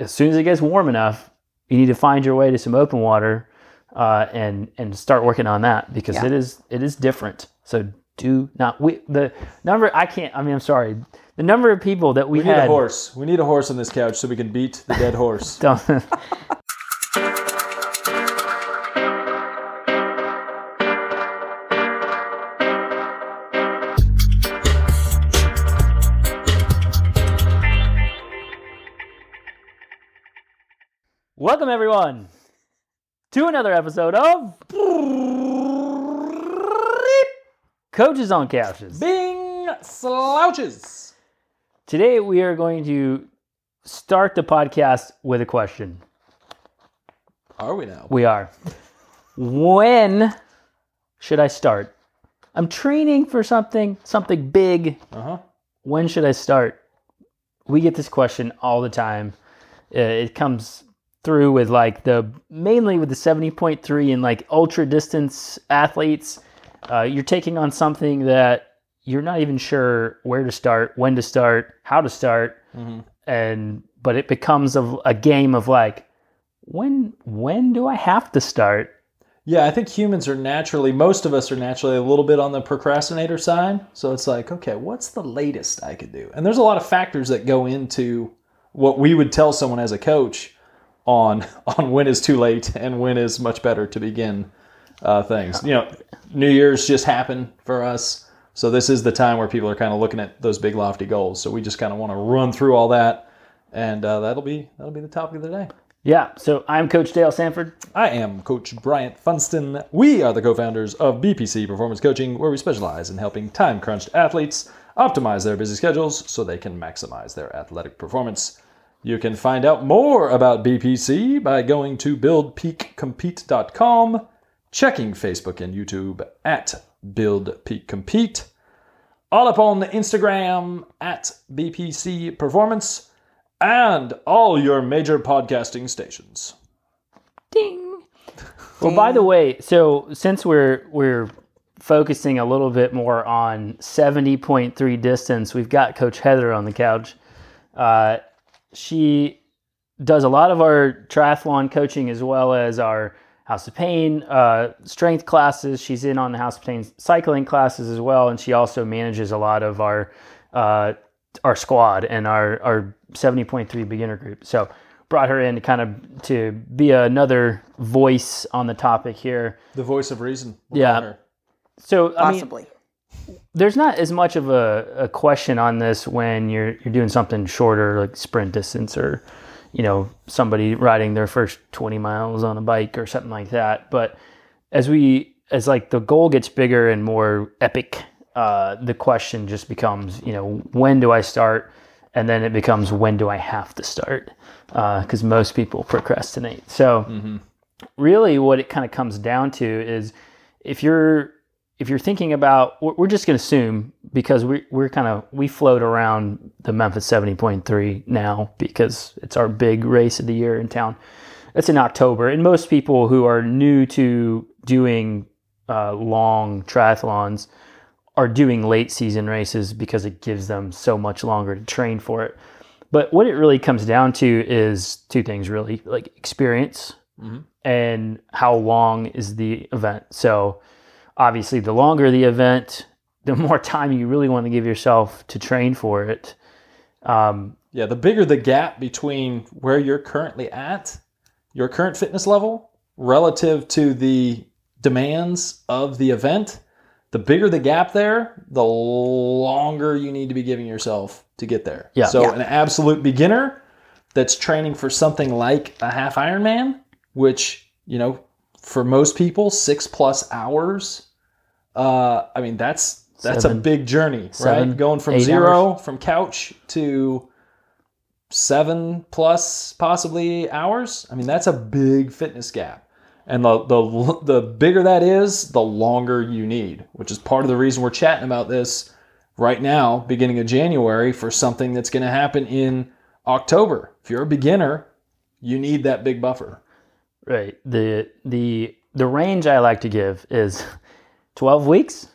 as soon as it gets warm enough, you need to find your way to some open water uh, and and start working on that because Yeah. it is it is different. So do not we the number I can't. I mean, I'm sorry. The number of people that we, We need had a horse. We need a horse on this couch so we can beat the dead horse. Welcome everyone to another episode of Coaches on Couches. Bing slouches. Today we are going to start the podcast with a question. Are we now? We are. When should I start? I'm training for something, something big. Uh huh. When should I start? We get this question all the time. Uh, It comes through with like the mainly with the 70.3 and like ultra distance athletes. Uh, you're taking on something that you're not even sure where to start, when to start, how to start hmm and but it becomes a, a game of like when when do i have to start Yeah, I think humans are naturally, most of us are naturally a little bit on the procrastinator side. So it's like, okay, what's the latest I could do? And there's a lot of factors that go into what we would tell someone as a coach on on when is too late and when is much better to begin uh, things. You know, New Year's just happened for us, so this is the time where people are kind of looking at those big lofty goals. So we just kind of want to run through all that, and uh, that'll be that'll be the topic of the day. yeah so i'm coach dale sanford I am Coach Bryant Funston. We are the co founders of BPC Performance Coaching, where we specialize in helping time crunched athletes optimize their busy schedules so they can maximize their athletic performance. You can find out more about BPC by going to buildpeakcompete.com, checking Facebook and YouTube at Build Peak Compete, all up on the Instagram at BPC Performance, and all your major podcasting stations. ding. Well by the way so since we're we're focusing a little bit more on 70.3 distance we've got coach heather on the couch. Uh, she does a lot of our triathlon coaching as well as our House of Pain uh, strength classes. She's in on the House of Pain cycling classes as well, and she also manages a lot of our uh, our squad and our our seventy point three beginner group. So brought her in to kind of to be another voice on the topic here. The voice of reason. We'll Yeah. her. So I mean, Possibly. There's not as much of a, a question on this when you're you're doing something shorter like sprint distance or you know somebody riding their first 20 miles on a bike or something like that. But as we as like the goal gets bigger and more epic uh, the question just becomes you know when do i start? And then it becomes when do i have to start? Because most people procrastinate. So really what it kind of comes down to is if you're if you're thinking about we're just going to assume because we, we're kind of we float around the memphis 70.3 now because it's our big race of the year in town. It's in october and most people who are new to doing uh, long triathlons are doing late season races because it gives them so much longer to train for it. But what it really comes down to is two things really like experience Mhm. and how long is the event. So obviously the longer the event the more time you really want to give yourself to train for it um, Yeah, the bigger the gap between where you're currently at, your current fitness level, relative to the demands of the event, the bigger the gap there, the longer you need to be giving yourself to get there. Yeah. So Yeah. an absolute beginner that's training for something like a half Ironman, which, you know, for most people, six plus hours. Uh, I mean, that's that's Seven- a big journey, seven, right? Going from zero, from couch to seven plus possibly hours. I mean, that's a big fitness gap. And the, the the bigger that is, the longer you need, which is part of the reason we're chatting about this right now, beginning of January, for something that's going to happen in October. If you're a beginner, you need that big buffer. right the the the range i like to give is 12 weeks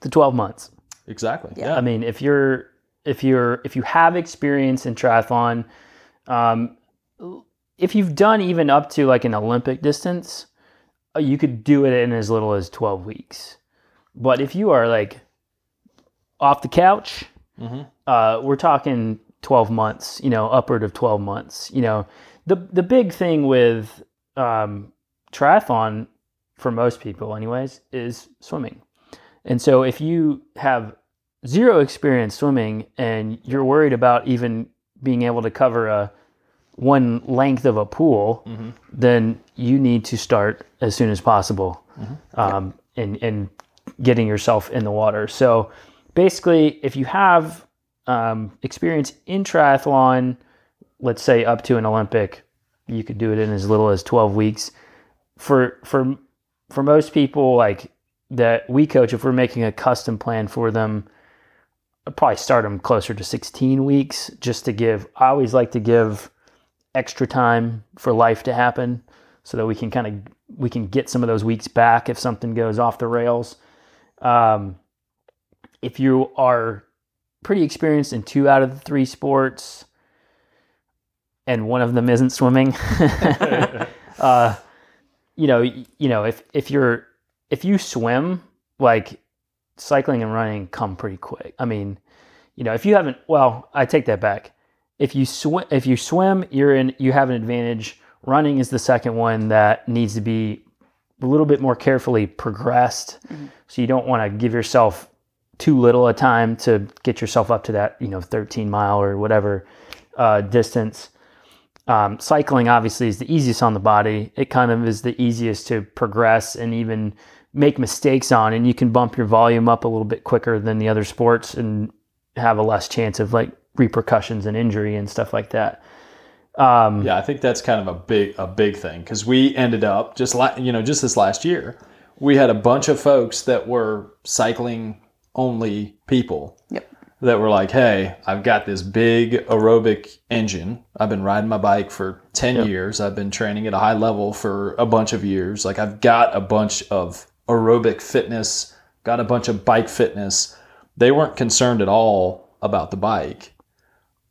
to 12 months Exactly. Yeah. I mean, if you're if you're if you have experience in triathlon, um, if you've done even up to like an Olympic distance, uh, you could do it in as little as 12 weeks. But if you are like off the couch, Mhm. uh, we're talking 12 months, you know, upward of 12 months. You know, the, the big thing with um, triathlon for most people, anyways, is swimming. And so if you have zero experience swimming and you're worried about even being able to cover a one length of a pool, Mhm. then you need to start as soon as possible um, in, in getting yourself in the water. So basically, if you have um, experience in triathlon, let's say up to an Olympic, you could do it in as little as 12 weeks. For for for most people like that we coach, if we're making a custom plan for them, I'd probably start them closer to 16 weeks just to give. I always like to give extra time for life to happen so that we can kind of we can get some of those weeks back if something goes off the rails. Um, if you are pretty experienced in two out of the three sports, and one of them isn't swimming, uh, you know, you know, if if you're if you swim, like cycling and running come pretty quick. I mean, you know, if you haven't, well, I take that back. If you swim, if you swim, you're in, you have an advantage. Running is the second one that needs to be a little bit more carefully progressed. So you don't want to give yourself too little a time to get yourself up to that, you know, 13 mile or whatever uh, distance. Um, cycling obviously is the easiest on the body. It kind of is the easiest to progress and even make mistakes on, and you can bump your volume up a little bit quicker than the other sports and have a less chance of like repercussions and injury and stuff like that. Um, Yeah, I think that's kind of a big a big thing because we ended up just like you know just this last year, we had a bunch of folks that were cycling only people Yep. That were like, "Hey, I've got this big aerobic engine. I've been riding my bike for 10 years. I've been training at a high level for a bunch of years. Like I've got a bunch of aerobic fitness, got a bunch of bike fitness. They weren't concerned at all about the bike.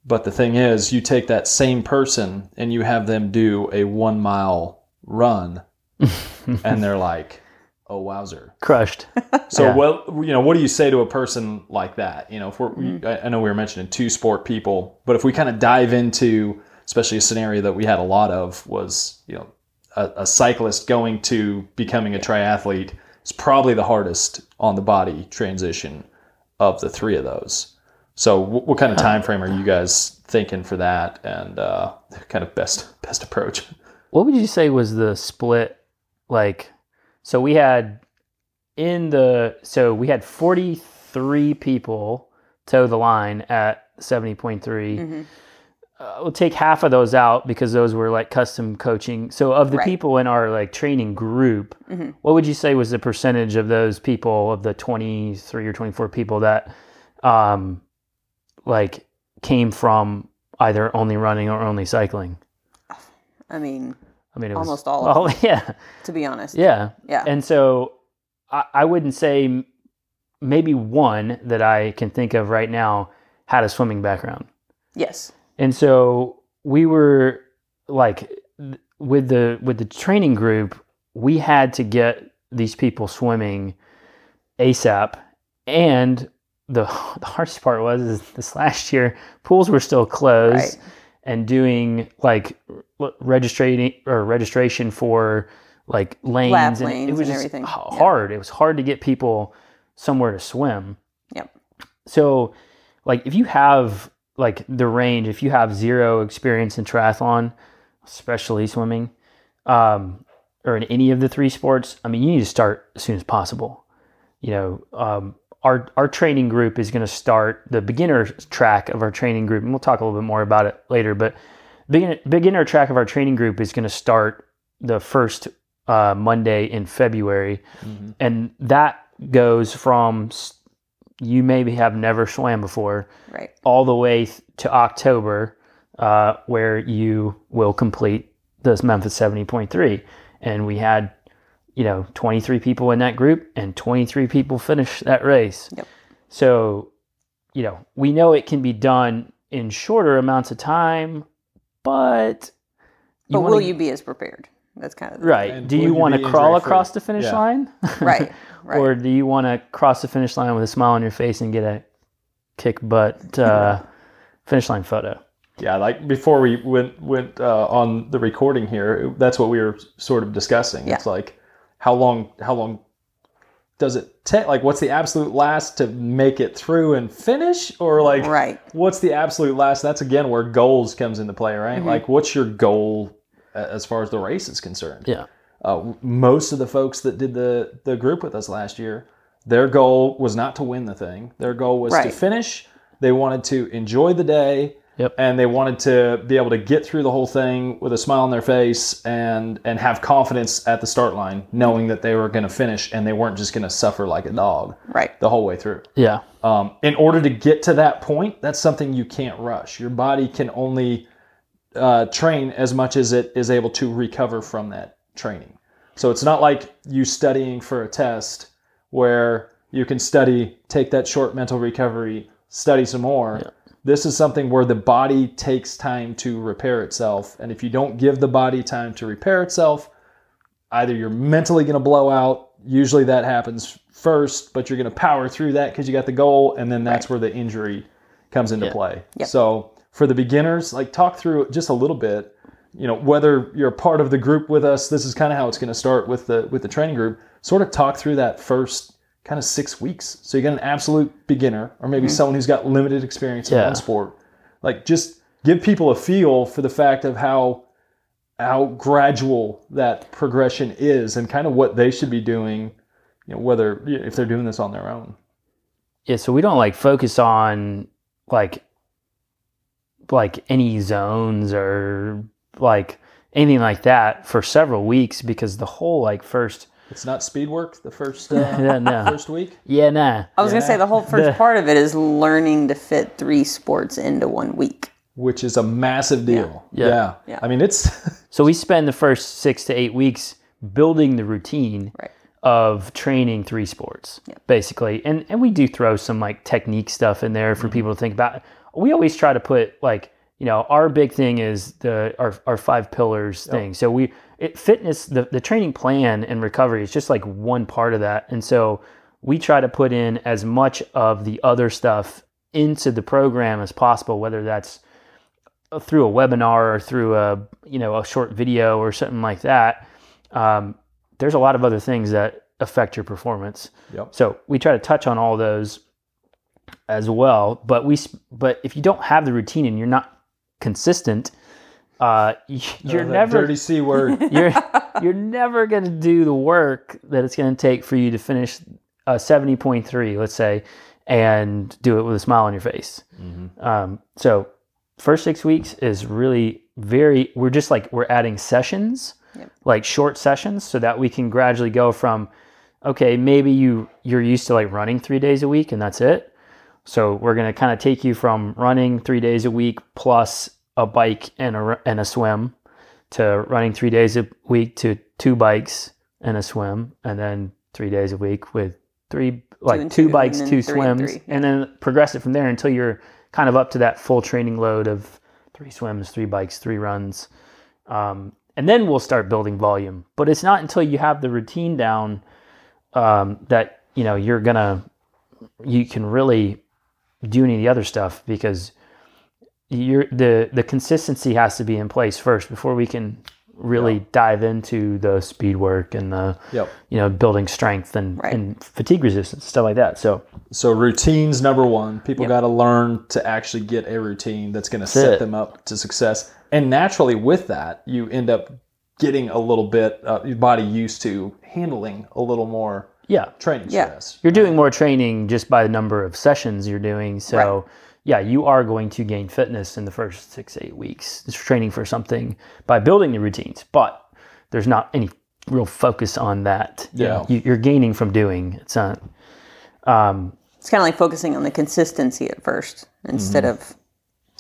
But the thing is, you take that same person and you have them do a 1 mile run and they're like, "Oh wowzer." crushed. So Yeah. well, you know, what do you say to a person like that? You know, if we're, I, I know we were mentioning two sport people, but if we kind of dive into, especially a scenario that we had a lot of was, you know, a, a cyclist going to becoming a triathlete is probably the hardest on the body transition of the three of those. So, what, what kind of time frame are you guys thinking for that, and uh, kind of best best approach? what would you say was the split like so we had in the so we had 43 people toe the line at 70.3 Mhm. uh, we'll take half of those out because those were like custom coaching so of the Right. people in our like training group Mhm. what would you say was the percentage of those people of the 23 or 24 people that um like came from either only running or only cycling I mean, I mean, it was Almost all of Oh, yeah, to be honest. yeah. Yeah. And so I, I wouldn't say maybe one that I can think of right now had a swimming background. yes. And so we were like with the with the training group, we had to get these people swimming ASAP. And the the hardest part was is this last year pools were still closed Right. And doing like r- registration or registration for like lanes Lap and it was and just everything. hard. It was hard to get people somewhere to swim. Yep. So, like, if you have like the range, if you have zero experience in triathlon, especially swimming, um, or in any of the three sports, I mean, you need to start as soon as possible. You know, um, our our training group is going to start the beginner track of our training group, and we'll talk a little bit more about it later. But beginner beginner track of our training group is going to start the first uh, Monday in February, and that goes from you maybe have never swam before Right. all the way th- to October, uh, where you will complete this Memphis 70.3. And we had, you know, 23 people in that group, and 23 people finish that race. Yep. So, you know, we know it can be done in shorter amounts of time, but But wanna- will you be as prepared? That's kind of the, right? And Do you you want to crawl across the finish Yeah. line, Right, right. or do you want to cross the finish line with a smile on your face and get a kick butt uh, finish line photo? Yeah, like before we went went uh, on the recording here, that's what we were sort of discussing. Yeah. It's like how long how long does it take? Like, what's the absolute last to make it through and finish, or like Right. what's the absolute last? That's again where goals comes into play, right? Mm-hmm. Like, what's your goal as far as the race is concerned? Yeah. Uh, most of the folks that did the the group with us last year, their goal was not to win the thing. Their goal was to finish. They wanted to enjoy the day, Yep. and they wanted to be able to get through the whole thing with a smile on their face and and have confidence at the start line, knowing that they were going to finish and they weren't just going to suffer like a dog Right. the whole way through. Yeah. Um, in order to get to that point, that's something you can't rush. Your body can only uh, train as much as it is able to recover from that training. So it's not like you studying for a test where you can study, take that short mental recovery, study some more. This is something where the body takes time to repair itself. And if you don't give the body time to repair itself, either you're mentally going to blow out. Usually that happens first, but you're going to power through that because you got the goal, and then that's where the injury comes into play. Yep. So for the beginners, like talk through just a little bit. You know, whether you're part of the group with us, this is kind of how it's going to start with the with the training group. Sort of talk through that first kind of six weeks. So you got an absolute beginner, or maybe mm-hmm. someone who's got limited experience in Yeah. one sport. Like just give people a feel for the fact of how how gradual that progression is and kind of what they should be doing you know whether if they're doing this on their own Yeah, so we don't like focus on like like any zones or like anything like that for several weeks because the whole like first it's not speed work the first uh, yeah no. first week? Yeah nah. I was gonna say the whole first The- part of it is learning to fit three sports into one week. which is a massive deal. Yeah. yeah, Yeah. i mean it's so we spend the first six to eight weeks building the routine Right. of training three sports basically. And and we do throw some like technique stuff in there for Mm-hmm. people to think about. We always try to put like you know our big thing is the our, our five pillars thing. So we it fitness the, the training plan and recovery is just like one part of that. And so we try to put in as much of the other stuff into the program as possible whether that's through a webinar or through a you know a short video or something like that. Um, there's a lot of other things that affect your performance. Yep. so we try to touch on all those as well but we but if you don't have the routine and you're not consistent uh, you're Oh, never dirty c word. you're you're never going to do the work that it's going to take for you to finish a 70.3 let's say and do it with a smile on your face. Um, so first six weeks is really very we're just like we're adding sessions like short sessions so that we can gradually go from okay maybe you you're used to like running three days a week and that's it. So we're going to kind of take you from running three days a week plus a bike and a, and a swim to running three days a week to two bikes and a swim and then three days a week with three like and two, two, bikes two three and swims three, and then progress it from there until you're kind of up to that full training load of three swims three bikes three runs. Um, and then we'll start building volume. But it's not until you have the routine down um, that you know you're gonna you can really do any of the other stuff because you're the the consistency has to be in place first before we can really dive into the speed work and the Yep. you know building strength and, Right. and fatigue resistance stuff like that so So routines number one. People Yep. got to learn to actually get a routine that's going to set it. them up to success. And naturally, with that, you end up getting a little bit uh, your body used to handling a little more yeah training Yeah. stress. you're doing more training just by the number of sessions you're doing so yeah you are going to gain fitness in the first six eight weeks it's training for something by building the routines but there's not any real focus on that Yeah. you, you're gaining from doing it's not um, It's kind of like focusing on the consistency at first instead Mm-hmm. of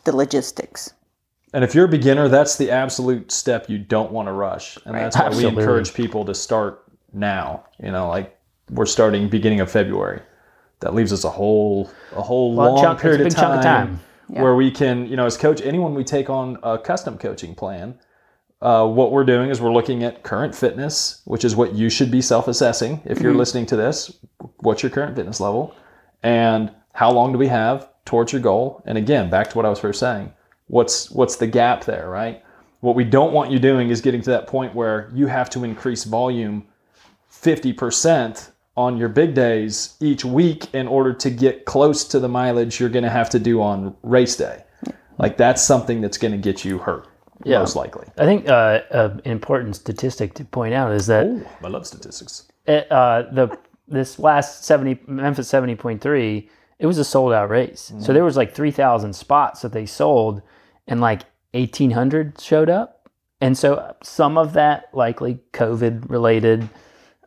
the logistics. And if you're a beginner, that's the absolute step you don't want to rush. And that's why Absolutely. we encourage people to start now. You know, like we're starting beginning of February. That leaves us a whole a whole Well, long chunk- period of time, of time. where we can, you know, as coach, anyone we take on a custom coaching plan, uh, what we're doing is we're looking at current fitness, which is what you should be self-assessing if you're listening to this. What's your current fitness level, and how long do we have towards your goal? And again, back to what I was first saying, what's what's the gap there, right? What we don't want you doing is getting to that point where you have to increase volume 50% on your big days each week in order to get close to the mileage you're going to have to do on race day. Like that's something that's going to get you hurt, Yeah. most likely. I think uh, uh, an important statistic to point out is that Oh, I love statistics. it, uh, the this last seventy Memphis seventy point three, it was a sold out race. So there was like three thousand spots that they sold, and like eighteen hundred showed up. And so some of that likely COVID related,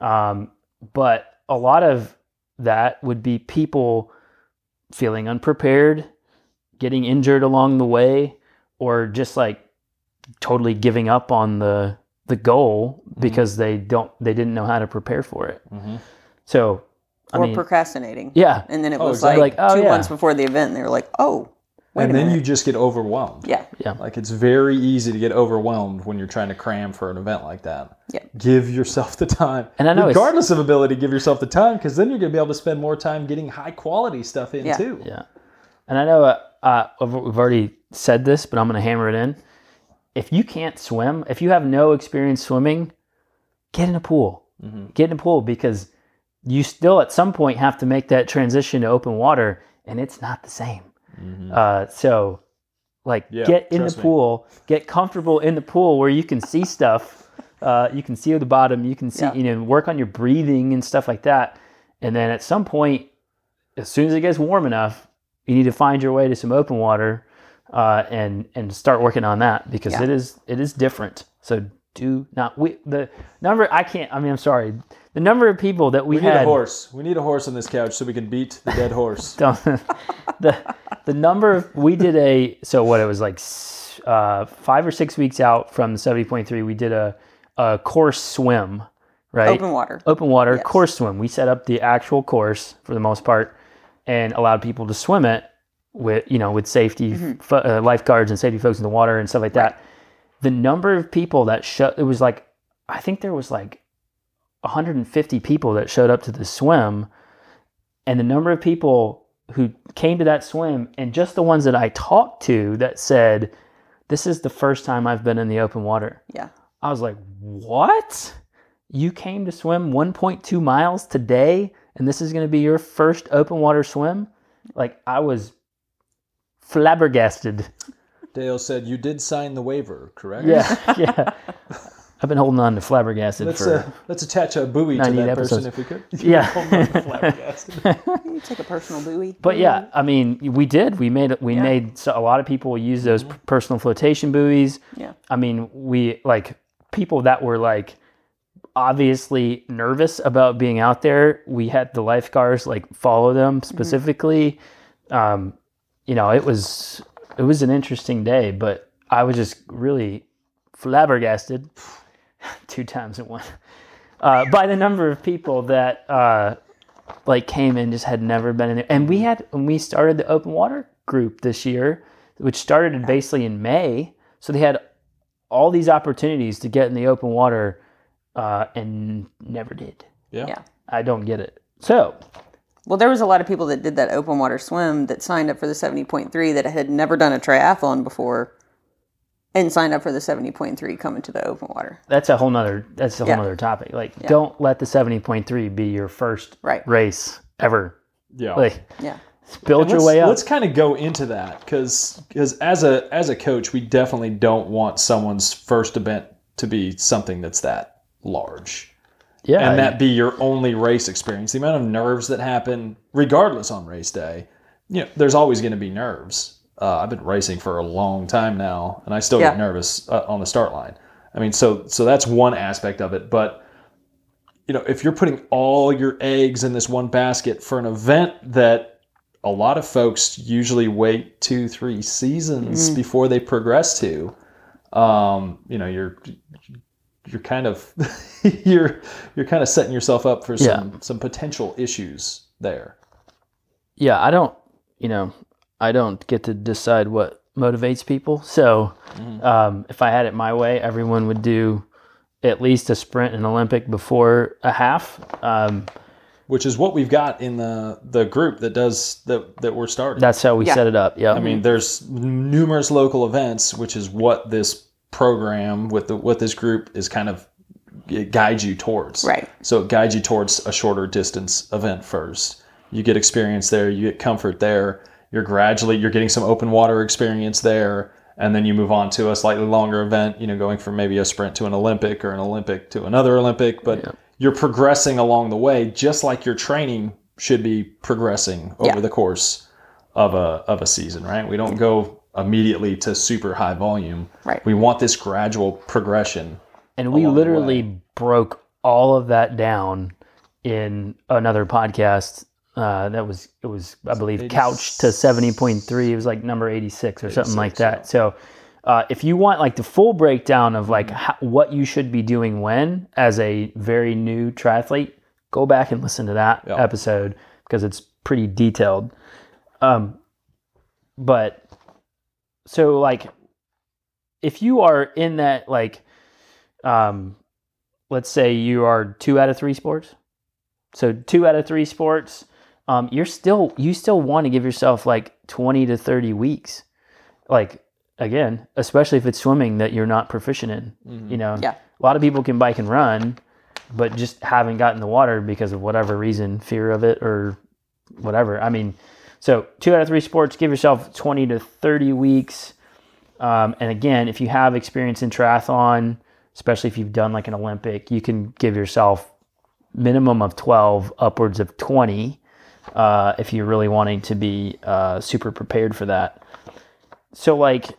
um, but a lot of that would be people feeling unprepared, getting injured along the way, or just like totally giving up on the the goal because they don't they didn't know how to prepare for it. Mhm. So I or mean, procrastinating. yeah, And then it Oh, was exactly. like, Like, oh, two yeah. months before the event, they were like, "Oh, wait and then minute." you just get overwhelmed. yeah, Yeah. Like it's very easy to get overwhelmed when you're trying to cram for an event like that. Yeah. Give yourself the time. And I know it's- regardless of ability, give yourself the time because then you're going to be able to spend more time getting high quality stuff in Yeah. too. yeah. And I know uh, uh, we've we've already said this, but I'm going to hammer it in. If you can't swim, if you have no experience swimming, get in a pool. Get in a pool because you still at some point have to make that transition to open water, and it's not the same. Uh, so, like, Yeah, get in the trust me. pool, get comfortable in the pool where you can see stuff. Uh, you can see the bottom. You can see, Yeah. you know, work on your breathing and stuff like that. And then at some point, as soon as it gets warm enough, you need to find your way to some open water uh, and and start working on that because Yeah. it is it is different. So do not we the number I can't. I mean, I'm sorry. The number of people that we, We need had a horse. We need a horse on this couch so we can beat the dead horse. don't- the the number of we did a so what it was like uh, five or six weeks out from seventy point three. We did a a course swim, right? open water. open water Yes. course swim. We set up the actual course for the most part and allowed people to swim it with you know with safety fo- uh, lifeguards and safety folks in the water and stuff like that. The number of people that showed it was like I think there was like 150 people that showed up to the swim, and the number of people who came to that swim and just the ones that I talked to that said, "This is the first time I've been in the open water." Yeah, I was like, what? You came to swim 1.2 miles today, and this is going to be your first open water swim? Like, I was flabbergasted. Dale said you did sign the waiver, correct? Yeah, yeah. I've been holding on to flabbergasted Let's for. uh, let's attach a buoy to 98 that person if we could. Yeah. Hold on to flabbergasted. you take a personal buoy. But yeah, I mean, we did. We made we Yeah. made so a lot of people use those p- personal flotation buoys. Yeah. I mean, we like people that were like obviously nervous about being out there. We had the lifeguards like follow them specifically. Um, you know, it was it was an interesting day, but I was just really flabbergasted two times in one uh, by the number of people that uh, like came and just had never been in there. And we had when we started the open water group this year, which started basically in May. So they had all these opportunities to get in the open water uh, and never did. Yeah. Yeah. I don't get it. So Well, there was a lot of people that did that open water swim that signed up for the 70.3 that had never done a triathlon before and sign up for the 70.3 coming to the open water. that's a whole nother that's a whole Yeah. nother topic. Like don't let the seventy point three be your first Right. race ever. Yeah. Like Yeah. build your way up. Let's kind of go into that because as a as a coach, we definitely don't want someone's first event to be something that's that large yeah. and that be your only race experience. The amount of nerves that happen, regardless on race day, you know, there's always going to be nerves. Uh, I've been racing for a long time now, and I still Yeah. get nervous uh, on the start line. I mean, so so that's one aspect of it, but you know, if you're putting all your eggs in this one basket for an event that a lot of folks usually wait two, three seasons before they progress to, um, you know, you're you're kind of you're you're kind of setting yourself up for some some potential issues there. yeah, I don't, you know, I don't get to decide what motivates people. So Mm-hmm. um, if I had it my way, everyone would do at least a sprint and Olympic before a half. Um, which is what we've got in the the group that does that that we're starting. that's how we Yeah. set it up. Yeah. I mean, there's numerous local events, which is what this program with the what this group is kind of it guides you towards. Right. So it guides you towards a shorter distance event first. You get experience there, you get comfort there. You're gradually you're getting some open water experience there, and then you move on to a slightly longer event. You know, going from maybe a sprint to an Olympic or an Olympic to another Olympic, but you're progressing along the way, just like your training should be progressing over Yeah. the course of a of a season, right? We don't go immediately to super high volume. Right. We want this gradual progression. and we literally broke all of that down in another podcast. Uh, that was it was I believe couch to seventy point three. It was like number eighty six or something like 86, that. So uh, if you want like the full breakdown of like how, what you should be doing when as a very new triathlete, go back and listen to that Yeah. episode because it's pretty detailed. Um, but so like if you are in that like um let's say you are two out of three sports so two out of three sports um you're still you still want to give yourself like 20 to 30 weeks like again especially if it's swimming that you're not proficient in you know? Yeah. a lot of people can bike and run but just haven't gotten the water because of whatever reason fear of it or whatever. I mean so two out of three sports give yourself 20 to 30 weeks. Um, and again, if you have experience in triathlon, especially if you've done like an Olympic, you can give yourself minimum of 12, upwards of 20, uh, if you're really wanting to be uh, super prepared for that. So like,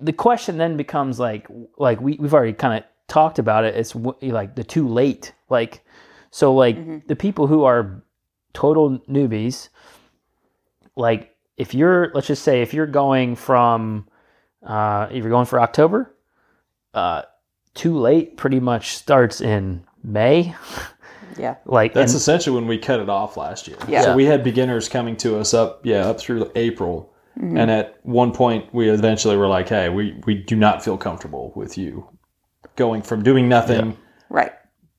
the question then becomes like, like we, we've already kind of talked about it. It's w- like the too late. Like, so like the people who are total newbies, like if you're let's just say if you're going from uh, if you're going for October, uh, too late pretty much starts in May. Yeah. Like That's and- essentially when we cut it off last year. Yeah. So we had beginners coming to us up, yeah, up through April. Mm-hmm. And at one point, we eventually were like, hey, we, we do not feel comfortable with you going from doing nothing Right.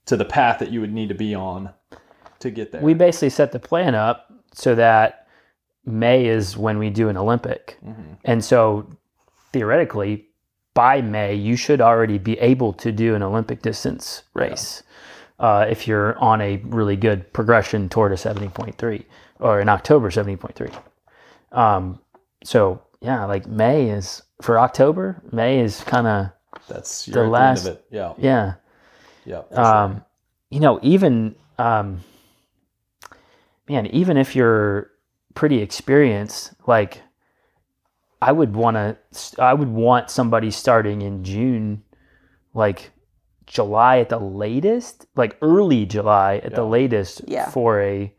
to the path that you would need to be on to get there. we basically set the plan up so that May is when we do an Olympic. Mm-hmm. And so theoretically, by May, you should already be able to do an Olympic distance race uh, if you're on a really good progression toward a 70.3 or in October 70.3. Um, so, yeah, like May is for October, May is kind of, That's the last- the of it. Yeah. yeah. Yeah. um, you know, even um, man, even if you're pretty experienced, like I would want to, I would want somebody starting in June, like July at the latest, like early July at the latest Yeah. for a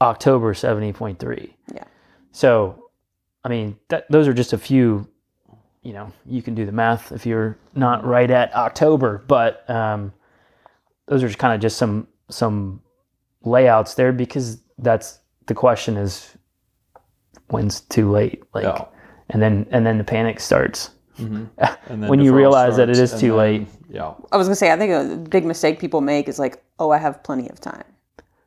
October seventy point three. Yeah. So, I mean, that, those are just a few. You know, you can do the math if you're not right at October, but um, those are kind of just some some layouts there because that's the question is when's too late like Yeah. and then and then the panic starts And then when you realize that it starts, is and too then- late. Yeah. I was gonna say, I think a big mistake people make is like, oh, I have plenty of time.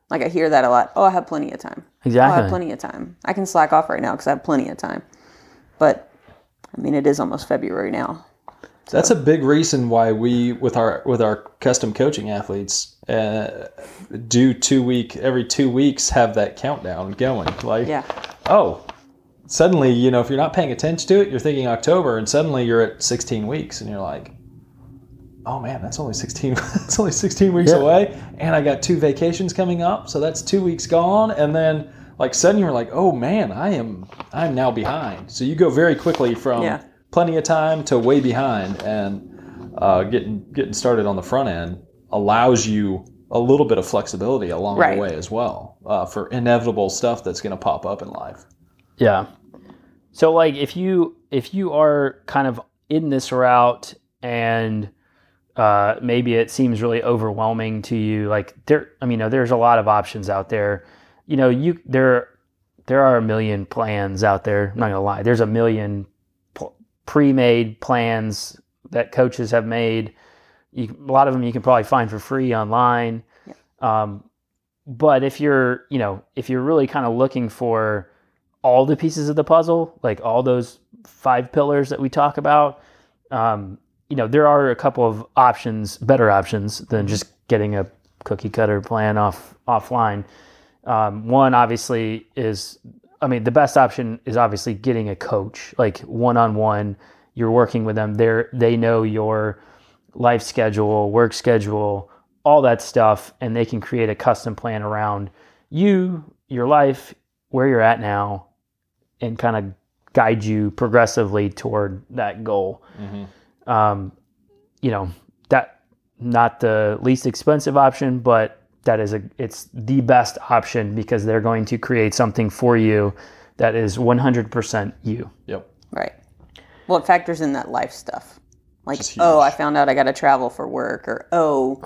Like I hear that a lot. Oh, I have plenty of time. Oh, I have plenty of time. I can slack off right now because I have plenty of time. But I mean, it is almost February now. That's a big reason why we, with our with our custom coaching athletes, uh, do two week every two weeks have that countdown going. Like, Yeah. oh, suddenly you know if you're not paying attention to it, you're thinking October, and suddenly you're at 16 weeks, and you're like, oh man, that's only 16. that's only 16 weeks Yeah. away, and I got two vacations coming up, so that's two weeks gone, and then like suddenly you're like, oh man, I am I'm now behind. So you go very quickly from Yeah. plenty of time to way behind, and uh, getting getting started on the front end allows you a little bit of flexibility along Right. the way as well uh, for inevitable stuff that's going to pop up in life. Yeah. So like if you if you are kind of in this route and uh, maybe it seems really overwhelming to you, like there, I mean, there's a lot of options out there. You know, you there there are a million plans out there. I'm not gonna lie. There's a million pre-made plans that coaches have made. You, a lot of them you can probably find for free online. Um, but if you're, you know, if you're really kind of looking for all the pieces of the puzzle, like all those five pillars that we talk about, um, you know, there are a couple of options, better options than just getting a cookie cutter plan off offline. Um, one obviously is, I mean, the best option is obviously getting a coach, like one on one. You're working with them. They're they know your life schedule, work schedule, all that stuff, and they can create a custom plan around you, your life, where you're at now, and kind of guide you progressively toward that goal. Um, you know, that not the least expensive option, but that is a it's the best option because they're going to create something for you that is 100% you. Yep. Right. Well, it factors in that life stuff. Like, oh. I found out I got to travel for work, or oh,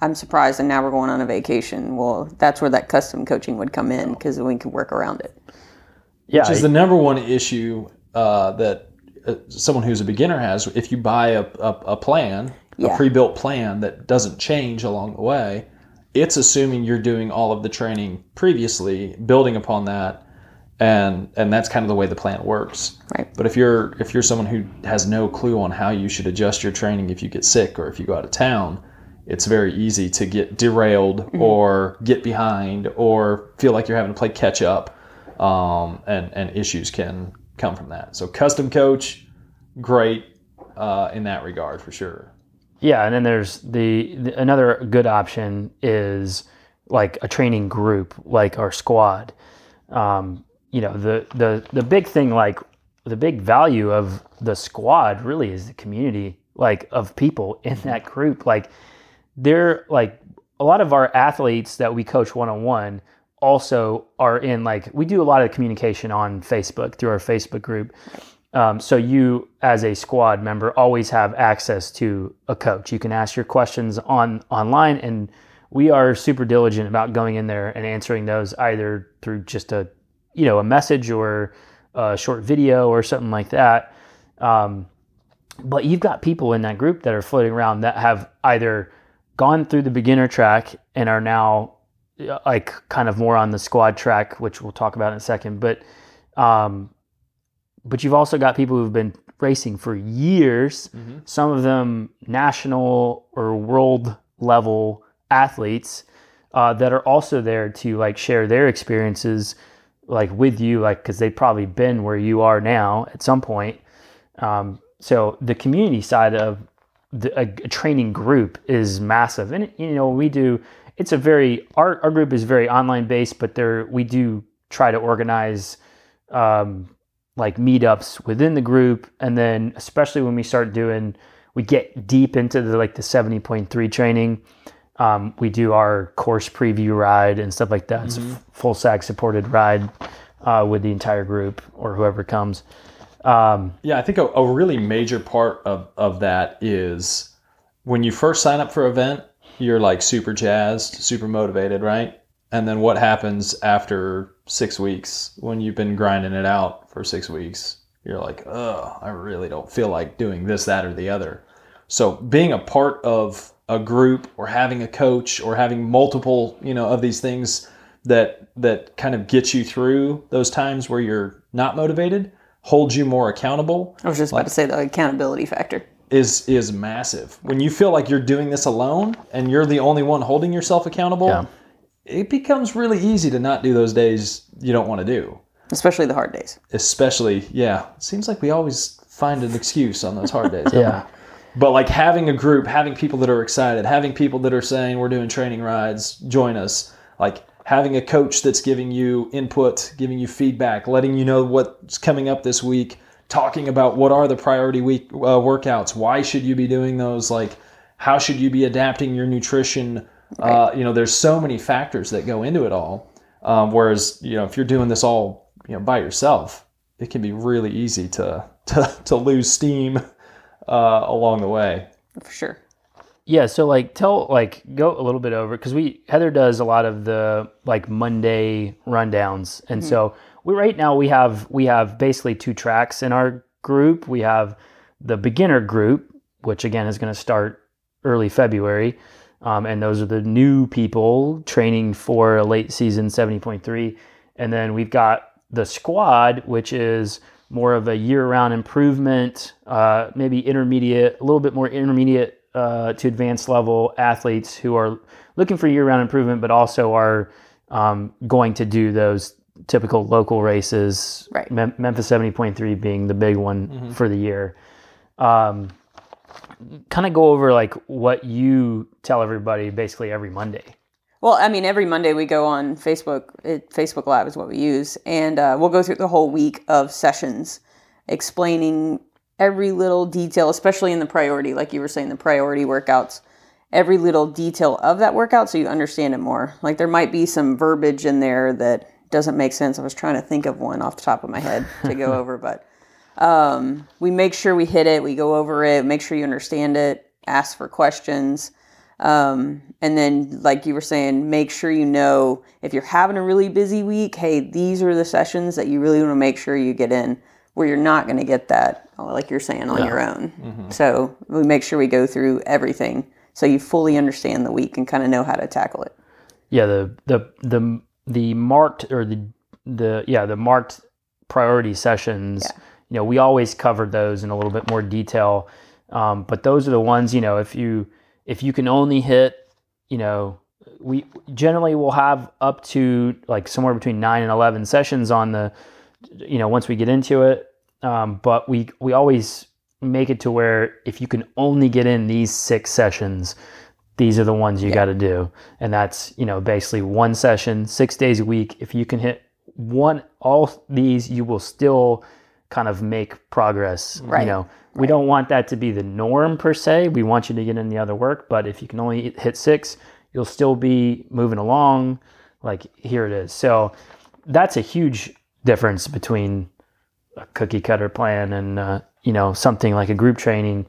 I'm surprised and now we're going on a vacation. Well, that's where that custom coaching would come in because we can work around it. Yeah, Which is the number one issue uh, that uh, someone who's a beginner has. If you buy a, a, a plan, Yeah. a pre-built plan that doesn't change along the way, it's assuming you're doing all of the training previously, building upon that, and and that's kind of the way the plan works. Right. But if you're if you're someone who has no clue on how you should adjust your training if you get sick or if you go out of town, it's very easy to get derailed or get behind or feel like you're having to play catch up, um, and and issues can come from that. So custom coach, great uh, in that regard for sure. Yeah, and then there's the, the another good option is like a training group, like our squad. Um, you know, the the the big thing, like the big value of the squad, really is the community, like of people in that group. Like they're like a lot of our athletes that we coach one on one also are in like we do a lot of communication on Facebook through our Facebook group. Um, so you, as a squad member, always have access to a coach. You can ask your questions on online, and we are super diligent about going in there and answering those either through just a, you know, a message or a short video or something like that. Um, but you've got people in that group that are floating around that have either gone through the beginner track and are now like kind of more on the squad track, which we'll talk about in a second. But um, but you've also got people who've been racing for years. Some of them national or world level athletes uh, that are also there to like share their experiences like with you, like because they've probably been where you are now at some point. Um, so the community side of the, a, a training group is massive, and you know we do. It's a very our, our group is very online based, but there we do try to organize um, like meetups within the group, and then especially when we start doing, we get deep into the like the seventy point three training. Um, we do our course preview ride and stuff like that. It's a f- full SAG supported ride uh, with the entire group or whoever comes. Um, Yeah, I think a, a really major part of, of that is when you first sign up for an event, you're like super jazzed, super motivated, right? And then what happens after six weeks when you've been grinding it out for six weeks? You're like, oh, I really don't feel like doing this, that, or the other. So being a part of a group or having a coach or having multiple, you know, of these things that that kind of get you through those times where you're not motivated, holds you more accountable I was just about to say the accountability factor. Is is massive. When you feel like you're doing this alone and you're the only one holding yourself accountable, Yeah. it becomes really easy to not do those days you don't want to do. Especially the hard days. Especially, yeah, it seems like we always find an excuse on those hard days. yeah. we? But like having a group, having people that are excited, having people that are saying we're doing training rides, join us. Like having a coach that's giving you input, giving you feedback, letting you know what's coming up this week, talking about what are the priority week uh, workouts, why should you be doing those, like how should you be adapting your nutrition. Uh, you know, there's so many factors that go into it all. Um, whereas you know, if you're doing this all you know by yourself, it can be really easy to to, to lose steam uh, along the way. For sure. Yeah, so like tell like go a little bit over because we Heather does a lot of the like Monday rundowns, and so we right now we have we have basically two tracks in our group. We have the beginner group, which again is going to start early February, um, and those are the new people training for a late season seventy point three, and then we've got the squad, which is more of a year-round improvement, uh, maybe intermediate, a little bit more intermediate uh, to advanced level athletes who are looking for year-round improvement, but also are um, going to do those typical local races. Right. Mem- Memphis seventy point three being the big one for the year. Um, kind of go over like what you tell everybody basically every Monday. Well, I mean, every Monday we go on Facebook. It, Facebook Live is what we use, and uh, we'll go through the whole week of sessions, explaining every little detail, especially in the priority, like you were saying, the priority workouts. Every little detail of that workout, so you understand it more. Like there might be some verbiage in there that doesn't make sense. I was trying to think of one off the top of my head to go over, but um, we make sure we hit it. We go over it. Make sure you understand it. Ask for questions. Um, and then, like you were saying, make sure you know if you're having a really busy week, hey, these are the sessions that you really want to make sure you get in where you're not going to get that, like you're saying, on your own. So we make sure we go through everything so you fully understand the week and kind of know how to tackle it. Yeah, the the the the marked or the the yeah the marked priority sessions. You know, we always cover those in a little bit more detail, um, but those are the ones you know if you if you can only hit you know we generally will have up to like somewhere between nine and eleven sessions on the you know once we get into it, um, but we we always make it to where if you can only get in these six sessions these are the ones you got to do. And that's you know basically one session six days a week. If you can hit one all these you will still kind of make progress Right. you know. We don't want that to be the norm per se. We want you to get in the other work. But if you can only hit six you'll still be moving along. Like here it is. So that's a huge difference between a cookie cutter plan and uh, you know something like a group training.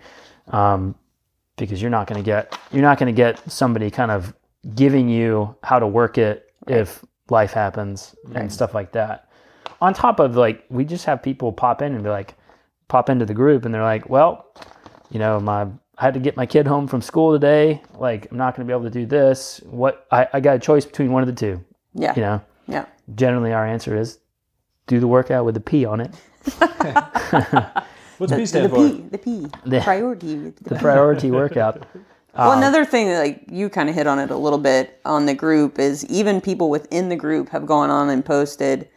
Um, because you're not going to get you're not going to get somebody kind of giving you how to work it if life happens and stuff like that. On top of like we just have people pop in and be like pop into the group and they're like well you know my I had to get my kid home from school today. Like I'm not going to be able to do this. What I, I got a choice between one of the two. Yeah. you know? Yeah. generally our answer is do the workout with the P on it What's P The stand for? P, the P, The- priority. the priority workout Well, um, another thing that like you kind of hit on it a little bit on the group is even people within the group have gone on and posted,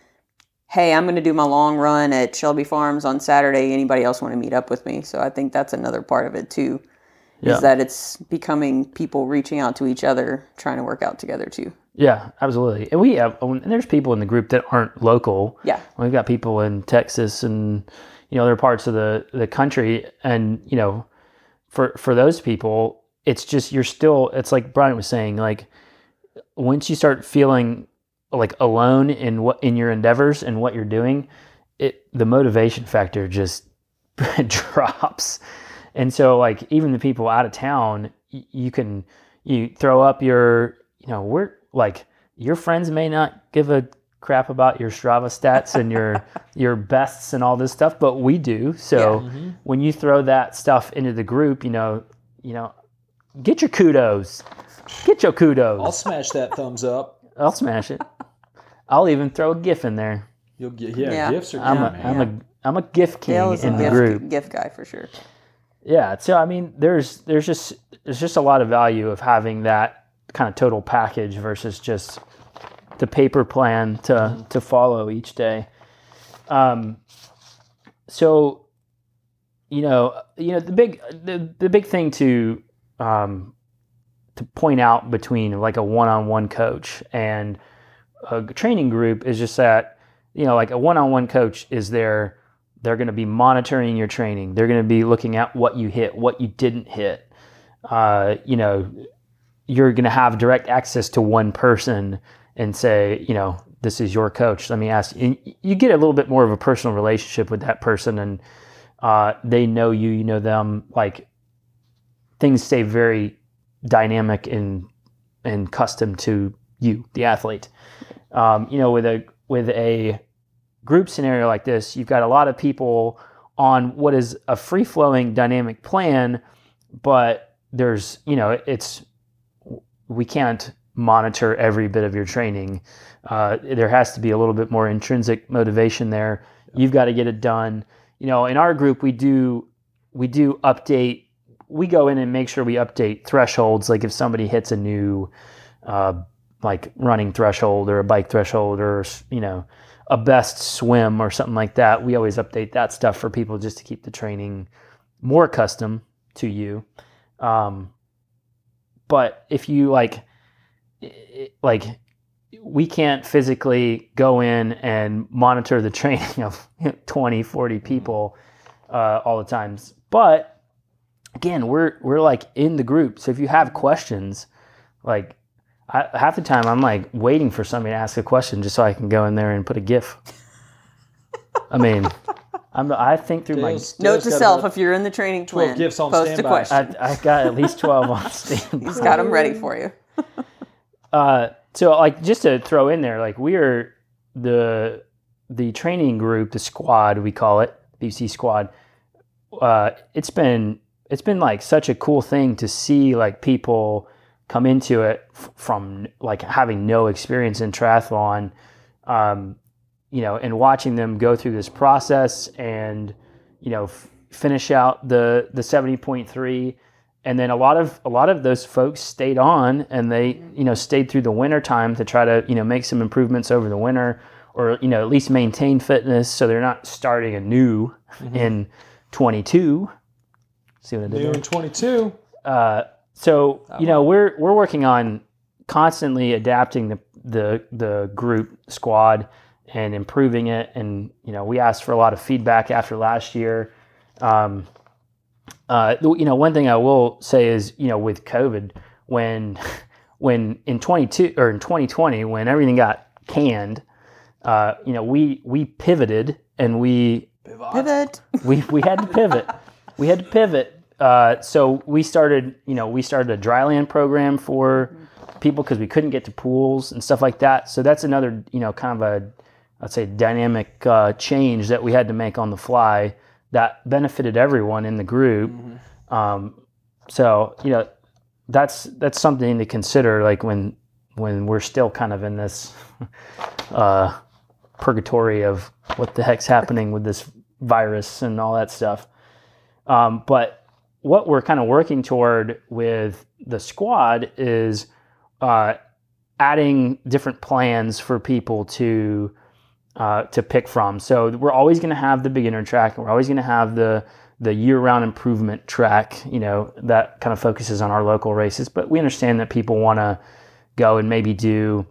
"Hey, I'm going to do my long run at Shelby Farms on Saturday. Anybody else want to meet up with me?" So I think that's another part of it too, Yeah. is that it's becoming people reaching out to each other, trying to work out together too. Yeah, absolutely. And we have, and there's people in the group that aren't local. Yeah. We've got people in Texas and, you know, other parts of the, the country. And, you know, for, for those people, it's just, you're still, it's like Brian was saying, like, once you start feeling like alone in what, in your endeavors and what you're doing, it, the motivation factor just drops. And so, like, even the people out of town, y- you can, you throw up your, you know, we're like, your friends may not give a crap about your Strava stats and your your bests and all this stuff, but we do. So mm-hmm. when you throw that stuff into the group, you know, you know, get your kudos, get your kudos. I'll smash that thumbs up. I'll smash it. I'll even throw a GIF in there. You'll get yeah, Yeah. gifts are I'm good, a man. am a I'm a GIF king Dale is a in the gift, group. gift guy for sure. Yeah, so I mean, there's there's just there's just a lot of value of having that kind of total package versus just the paper plan to to follow each day. Um, so you know, you know the big the, the big thing to um, to point out between like a one-on-one coach and a training group is just that you know like a one-on-one coach is there they're going to be monitoring your training they're going to be looking at what you hit what you didn't hit uh, you know you're going to have direct access to one person and say you know this is your coach let me ask you you get a little bit more of a personal relationship with that person and uh, they know you you know them like things stay very dynamic and and custom to you, the athlete. Um, you know, with a with a group scenario like this, you've got a lot of people on what is a free flowing dynamic plan, but there's you know it's we can't monitor every bit of your training. Uh, there has to be a little bit more intrinsic motivation there. You've got to get it done. You know, in our group, we do we do update. We go in and make sure we update thresholds. Like if somebody hits a new, uh, like running threshold or a bike threshold or you know, a best swim or something like that, we always update that stuff for people just to keep the training more custom to you. Um, but if you like like we can't physically go in and monitor the training of 20 40 people uh, all the times but again we're we're like in the group so if you have questions like I, half the time i'm like waiting for somebody to ask a question just so i can go in there and put a gif i mean I'm, I think through Dale's- Note Dale's to self: about if you're in the training 12 plan, gifts on post a standby. question. I, I got at least 12 on standby He's got them ready for you. uh, so like just to throw in there, like we are the the training group, the squad we call it, BC squad. Uh, it's been it's been like such a cool thing to see like people come into it f- from like having no experience in triathlon, um, you know, and watching them go through this process and you know f- finish out the the seventy point three and then a lot of a lot of those folks stayed on and they you know stayed through the winter time to try to you know make some improvements over the winter or you know at least maintain fitness so they're not starting anew in 22 see what i did New in 22. uh, so you know we're we're working on constantly adapting the the the group squad and improving it. And you know we asked for a lot of feedback after last year. Um, uh, you know one thing i will say is you know with covid when when in 22 or in 2020 when everything got canned uh, you know we we pivoted and we Pivot. we we had to pivot. We had to pivot. Uh, so we started, you know, we started a dryland program for people because we couldn't get to pools and stuff like that. So that's another, you know, kind of a, I'd say, dynamic uh, change that we had to make on the fly that benefited everyone in the group. Um, so you know, that's that's something to consider, like when when we're still kind of in this uh, purgatory of what the heck's happening with this virus and all that stuff. Um, but what we're kind of working toward with the squad is uh, adding different plans for people to uh, to pick from. So we're always going to have the beginner track, and we're always going to have the the year-round improvement track. You know that kind of focuses on our local races, but we understand that people want to go and maybe do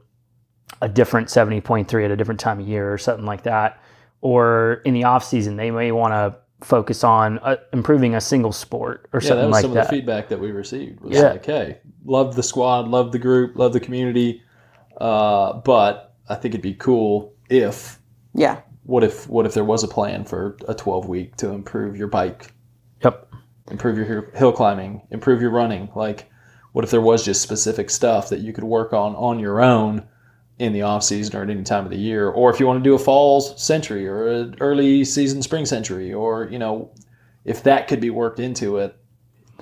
a different 70.3 at a different time of year or something like that. Or in the off season, they may want to focus on uh, improving a single sport or something like that. Yeah, that was like some that. of the feedback that we received. Was Yeah. like, hey, love the squad, love the group, love the community, uh, but I think it'd be cool if Yeah. what if what if there was a plan for a 12 week to improve your bike, Yep. improve your hill- hill climbing, improve your running? Like, what if there was just specific stuff that you could work on on your own in the off season or at any time of the year, or if you want to do a falls century or an early season spring century, or you know, if that could be worked into it,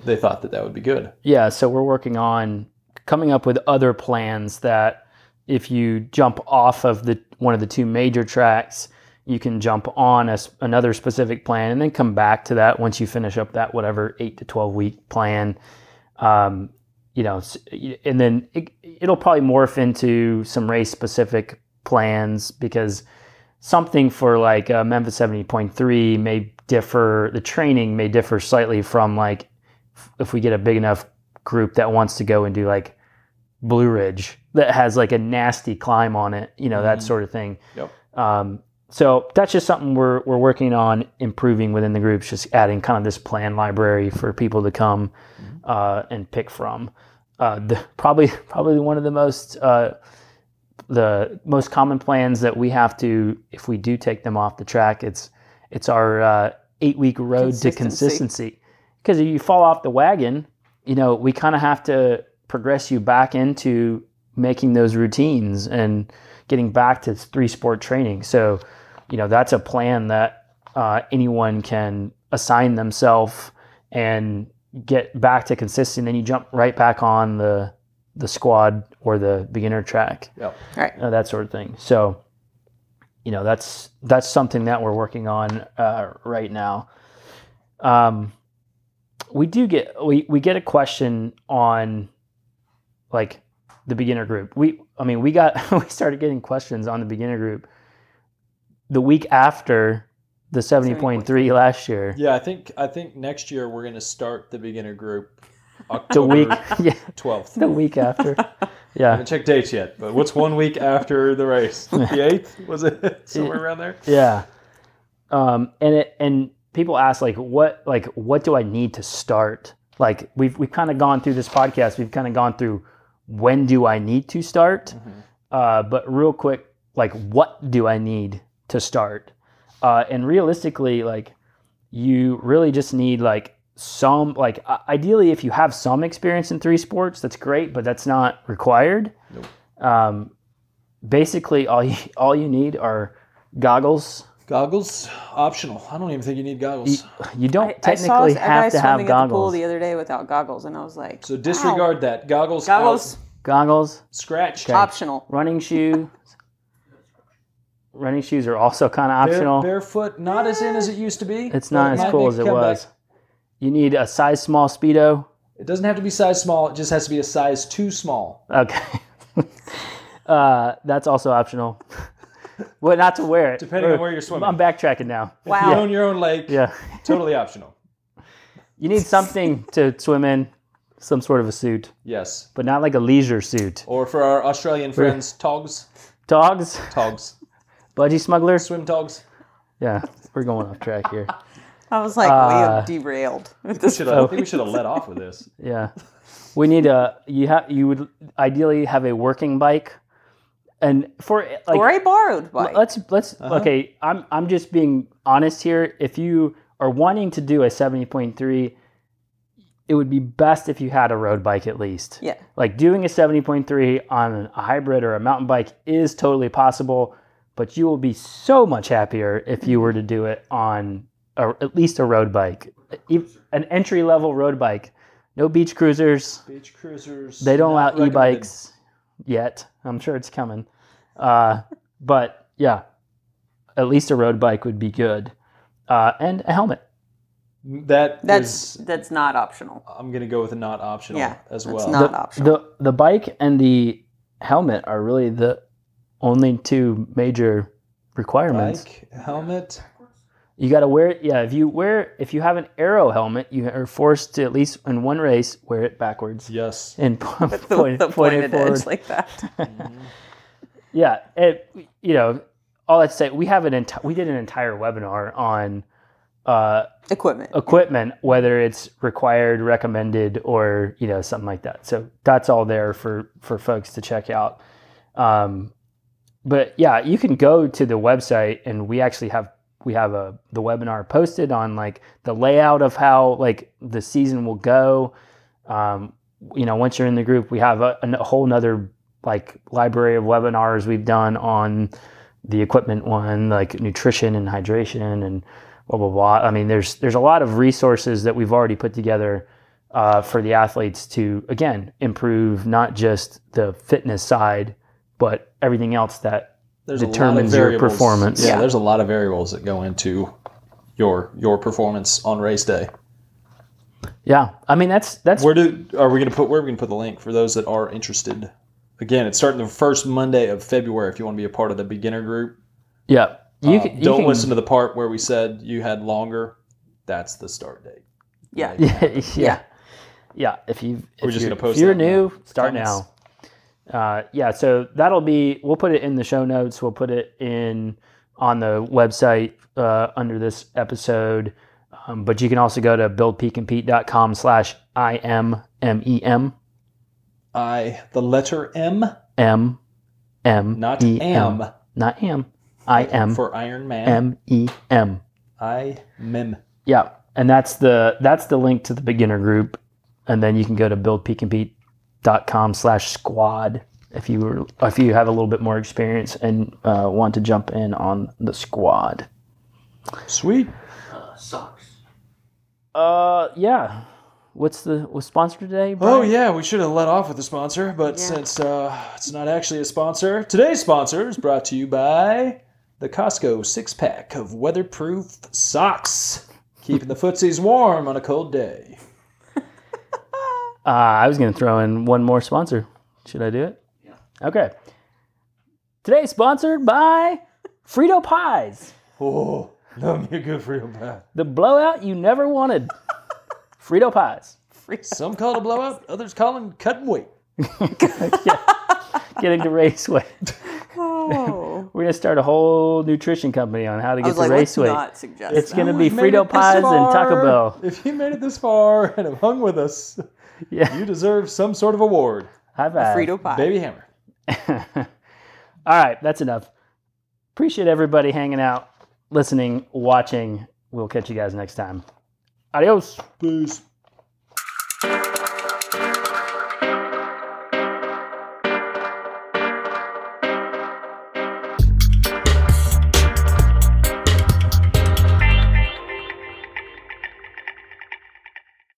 they thought that that would be good. Yeah, so we're working on coming up with other plans that if you jump off of the one of the two major tracks, you can jump on a another specific plan and then come back to that once you finish up that whatever eight to twelve week plan. Um, you know, and then it, it'll probably morph into some race specific plans because something for like uh, Memphis seventy point three may differ. The training may differ slightly from like if we get a big enough group that wants to go and do like Blue Ridge that has like a nasty climb on it, you know, that Mhm. sort of thing. Yep. Um, so that's just something we're, we're working on improving within the groups, just adding kind of this plan library for people to come uh, and pick from. Uh, the, probably probably one of the most uh, the most common plans that we have to if we do take them off the track it's it's our uh, eight week road to Consistency. consistency because if you fall off the wagon you know, we kind of have to progress you back into making those routines and getting back to three sport training. So, you know, that's a plan that uh, anyone can assign themselves and get back to consistent. Then you jump right back on the the squad or the beginner track, Yep. Right. uh, that sort of thing. So, you know, that's that's something that we're working on uh, right now. Um, we do get we, we get a question on like the beginner group. We I mean we got we started getting questions on the beginner group the week after the seventy point three last year. Yeah, I think I think next year we're gonna start the beginner group. The October week yeah twelfth. the week after. Yeah. I Yeah. haven't checked dates yet, but what's one week after the race? The eighth was it somewhere around there? Yeah. Um, and it and people ask like what like what do I need to start? Like we've we've kind of gone through this podcast. We've kind of gone through when do I need to start? Uh, but real quick, like what do I need to start? Uh, and realistically, like you really just need like some like ideally if you have some experience in three sports that's great but that's not required Nope. um, basically all you all you need are goggles Goggles optional. I don't even think you need goggles. you don't I saw technically a guy have to have swimming at the pool the other day without goggles, and I was like, so wow. disregard that. Goggles. Goggles out. goggles Scratch. optional. running shoe running shoes are also kind of Bare- optional barefoot, not as in as it used to be. it's not it as cool as it comeback. was you need a size small speedo It doesn't have to be size small. It just has to be a size too small. okay uh, that's also optional well not to wear it Depending on where you're swimming. i'm backtracking now If you Wow. own your own lake, yeah totally optional. You need something to swim in, some sort of a suit, Yes. but not like a leisure suit. Or for our Australian friends, togs. Togs. Togs. budgie smugglers. Swim togs. Yeah, we're going off track here. I was like, we Uh, have derailed. with this. Should have, I think we should have let off with this. Yeah, we need a. You have. You would ideally have a working bike, and for like. or a borrowed bike. Let's let's uh-huh. okay. I'm I'm just being honest here. If you are wanting to do a seventy point three, it would be best if you had a road bike at least. yeah. like doing a 70.3 on a hybrid or a mountain bike is totally possible but you will be so much happier if you were to do it on a, at least a road bike an entry level road bike no beach cruisers Beach cruisers. they don't allow e-bikes yet i'm sure it's coming uh, but yeah at least a road bike would be good uh, and a helmet That That's is- that's not optional. I'm gonna go with a not optional Yeah, as that's well. not optional. the the bike and the helmet are really the only two major requirements. Bike, helmet. You got to wear it. Yeah, if you wear if you have an aero helmet, you are forced to at least in one race wear it backwards Yes. and po- the, point, the point it pointed forward. edge like that. Yeah, it, you know, all that to say, we have an enti- we did an entire webinar on uh, Equipment. equipment, whether it's required, recommended, or you know something like that. So that's all there for for folks to check out. Um, but yeah, you can go to the website, and we actually have we have a the webinar posted on like the layout of how like the season will go. Um, you know, once you're in the group, we have a, a whole nother like library of webinars we've done on the equipment one, like nutrition and hydration and blah blah blah. I mean, there's there's a lot of resources that we've already put together uh, for the athletes to again improve not just the fitness side, but everything else that There's a lot of determines your performance. Yeah, Yeah. there's a lot of variables that go into your your performance on race day. yeah. I mean, that's that's Where do are we gonna put where are we gonna put the link for those that are interested? Again, it's starting the first Monday of February if you want to be a part of the beginner group. yeah. You, Uh, can, you don't can, listen to the part where we said you had longer. That's the start date. Yeah. Yeah, yeah, yeah. If you if We're just you're, gonna post if you're new, the start comments. now. Uh, yeah, so that'll be. We'll put it in the show notes. We'll put it in on the website uh, under this episode. Um, but you can also go to buildpeakandpete.com slash i m m e m I the letter M, m m not E am, not am i m for Iron Man. m e m. I mem. Yeah, and that's the that's the link to the beginner group. and then you can go to buildpeakandpete.com slash squad if you were if you have a little bit more experience and uh, want to jump in on the squad. Sweet. Socks. Uh, yeah. What's the what's sponsor today? Oh yeah, we should have let off with the sponsor, but Yeah. since uh, it's not actually a sponsor, today's sponsor is brought to you by the Costco six pack of weatherproof socks, keeping the footsies warm on a cold day. Uh, I was going to throw in one more sponsor. Should I do it? Yeah. Okay. Today sponsored by Frito Pies, Oh, love me a good Frito pie. the blowout you never wanted. Frito Pies. Some call it a blowout, others call it cutting weight. Getting to race weight. Oh. We're going to start a whole nutrition company on how to I get was to like, race weight. not suggest It's that. going to be If you made Frito it this Pies and Taco Bell. If you made it this far and have hung with us, Yeah. you deserve some sort of award. High five. Frito pie. Baby Hammer. All right, that's enough. Appreciate everybody hanging out, listening, watching. We'll catch you guys next time. Adios. Peace.